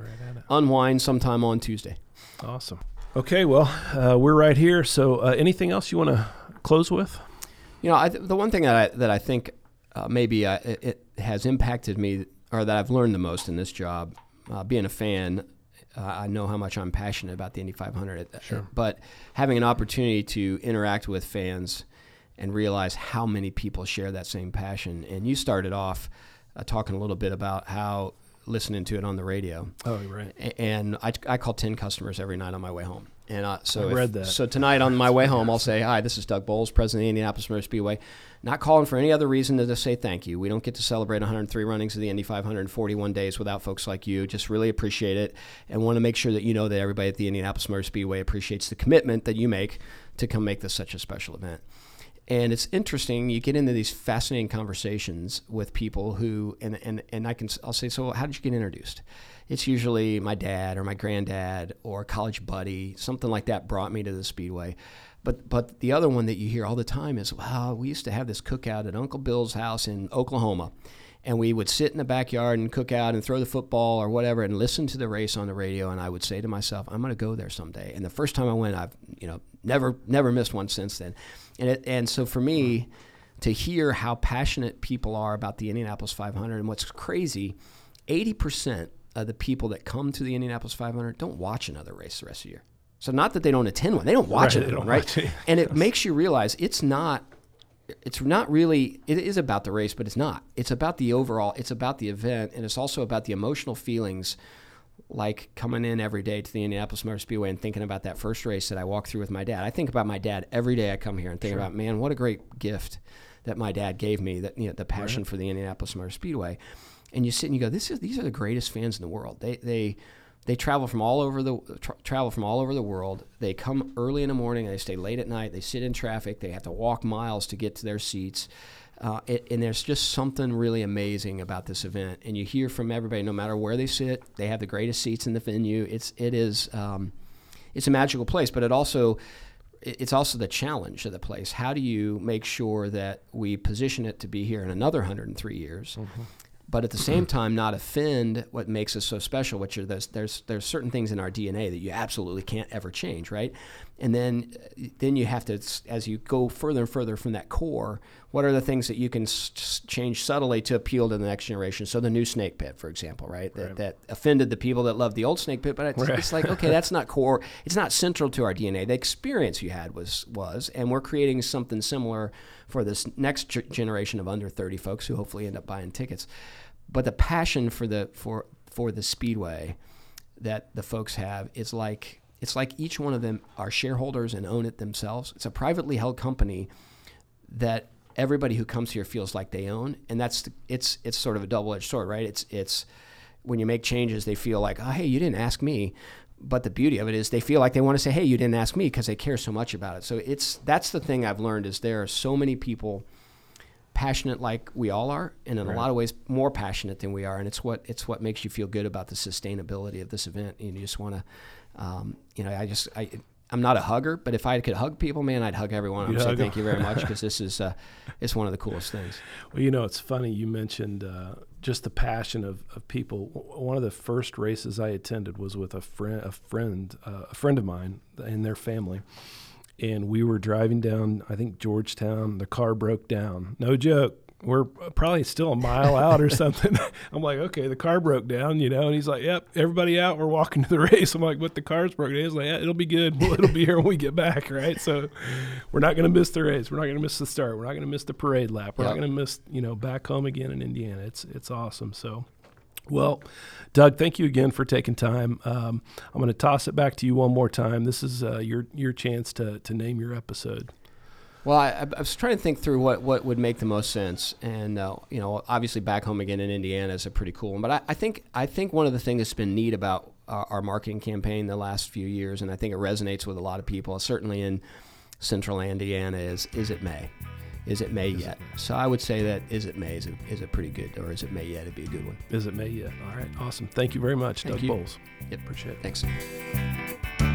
unwind sometime on Tuesday. Awesome. Okay, well, uh, we're right here. So, uh, anything else you want to close with? You know, I, the one thing that I, that I think uh, maybe uh, it, has impacted me, or that I've learned the most in this job, uh, being a fan. Uh, I know how much I'm passionate about the Indy 500, sure. but having an opportunity to interact with fans and realize how many people share that same passion. And you started off uh, talking a little bit about how listening to it on the radio. Oh, right. And I, I call 10 customers every night on my way home. And uh, so, I if- that. so tonight on my way home, I'll say, Hi, this is Doug Boles, president of the Indianapolis Motor Speedway. Not calling for any other reason than to say thank you. We don't get to celebrate 103 runnings of the Indy 541 days without folks like you. Just really appreciate it and want to make sure that you know that everybody at the Indianapolis Motor Speedway appreciates the commitment that you make to come make this such a special event. And it's interesting. You get into these fascinating conversations with people who, and, and, and I can, I'll say, so how did you get introduced? It's usually my dad or my granddad or a college buddy, something like that brought me to the Speedway. But, but the other one that you hear all the time is, wow, we used to have this cookout at Uncle Bill's house in Oklahoma. And we would sit in the backyard and cook out and throw the football or whatever and listen to the race on the radio. And I would say to myself, I'm going to go there someday. And the first time I went, I've, you know, never, never missed one since then. And, it, and so for me, mm-hmm. to hear how passionate people are about the Indianapolis 500 and what's crazy, 80% of the people that come to the Indianapolis 500 don't watch another race the rest of the year. So not that they don't attend one, they don't watch Right, it, don't right? watch it. And it makes you realize it's not it's not really it is about the race but it's not it's about the overall it's about the event and it's also about the emotional feelings like coming in every day to the Indianapolis Motor Speedway and thinking about that first race that I walked through with my dad. I think about my dad every day I come here and think about, man, what a great gift that my dad gave me, that you know, the passion for the Indianapolis Motor Speedway. And you sit and you go, this is these are the greatest fans in the world. They they they travel from all over the tra- travel from all over the world. They come early in the morning and they stay late at night. They sit in traffic. They have to walk miles to get to their seats. Uh, it, and there's just something really amazing about this event. And you hear from everybody, no matter where they sit, they have the greatest seats in the venue. It's it is um, it's a magical place, but it also it's also the challenge of the place. How do you make sure that we position it to be here in another 103 years, mm-hmm. But at the same mm-hmm. time not offend what makes us so special? Which are those, there's there's certain things in our DNA that you absolutely can't ever change, right? And then then you have to as you go further and further from that core, what are the things that you can s- change subtly to appeal to the next generation? So the new snake pit, for example, right? That, right. that offended the people that loved the old snake pit, but it's, right. it's like okay, that's not core. It's not central to our DNA. The experience you had was was, and we're creating something similar for this next g- generation of under thirty folks who hopefully end up buying tickets. But the passion for the for for the speedway that the folks have is like it's like each one of them are shareholders and own it themselves. It's a privately held company that everybody who comes here feels like they own, and that's it's it's sort of a double edged sword, right? It's it's when you make changes, they feel like, oh, hey, you didn't ask me. But the beauty of it is they feel like they want to say, hey, you didn't ask me because they care so much about it. So it's that's the thing I've learned is there are so many people passionate like we all are, and in right. a lot of ways more passionate than we are, and it's what it's what makes you feel good about the sustainability of this event. And you just want to, um, you know, I just I I'm not a hugger, but if I could hug people, man, I'd hug everyone. Say thank you very much because this is uh, it's one of the coolest things. Well, you know, it's funny you mentioned uh, just the passion of, of people. One of the first races I attended was with a friend, a friend, uh, a friend of mine and their family, and we were driving down. I think Georgetown. The car broke down. No joke we're probably still a mile out or something. I'm like, okay, the car broke down, you know, and he's like, yep, everybody out. We're walking to the race. I'm like, but the car's broken down. He's like, yeah, it'll be good. Well, it'll be here when we get back, right? So we're not going to miss the race. We're not going to miss the start. We're not going to miss the parade lap. We're yep. not going to miss, you know, back home again in Indiana. It's it's awesome. So. Well, Doug, thank you again for taking time. Um, I'm going to toss it back to you one more time. This is uh, your your chance to to name your episode. Well, I, I, was trying to think through what, what would make the most sense, and uh, you know, obviously, back home again in Indiana is a pretty cool one. But I, I think I think one of the things that's been neat about our, our, marketing campaign the last few years, and I think it resonates with a lot of people, certainly in Central Indiana, is is it May? Is it May yet? So I would say that is it May is a, is a pretty good, or is it May yet? It'd be a good one. Is it May yet? All right, awesome. Thank you very much, Thank Doug you. Boles. Yep, appreciate it. Thanks.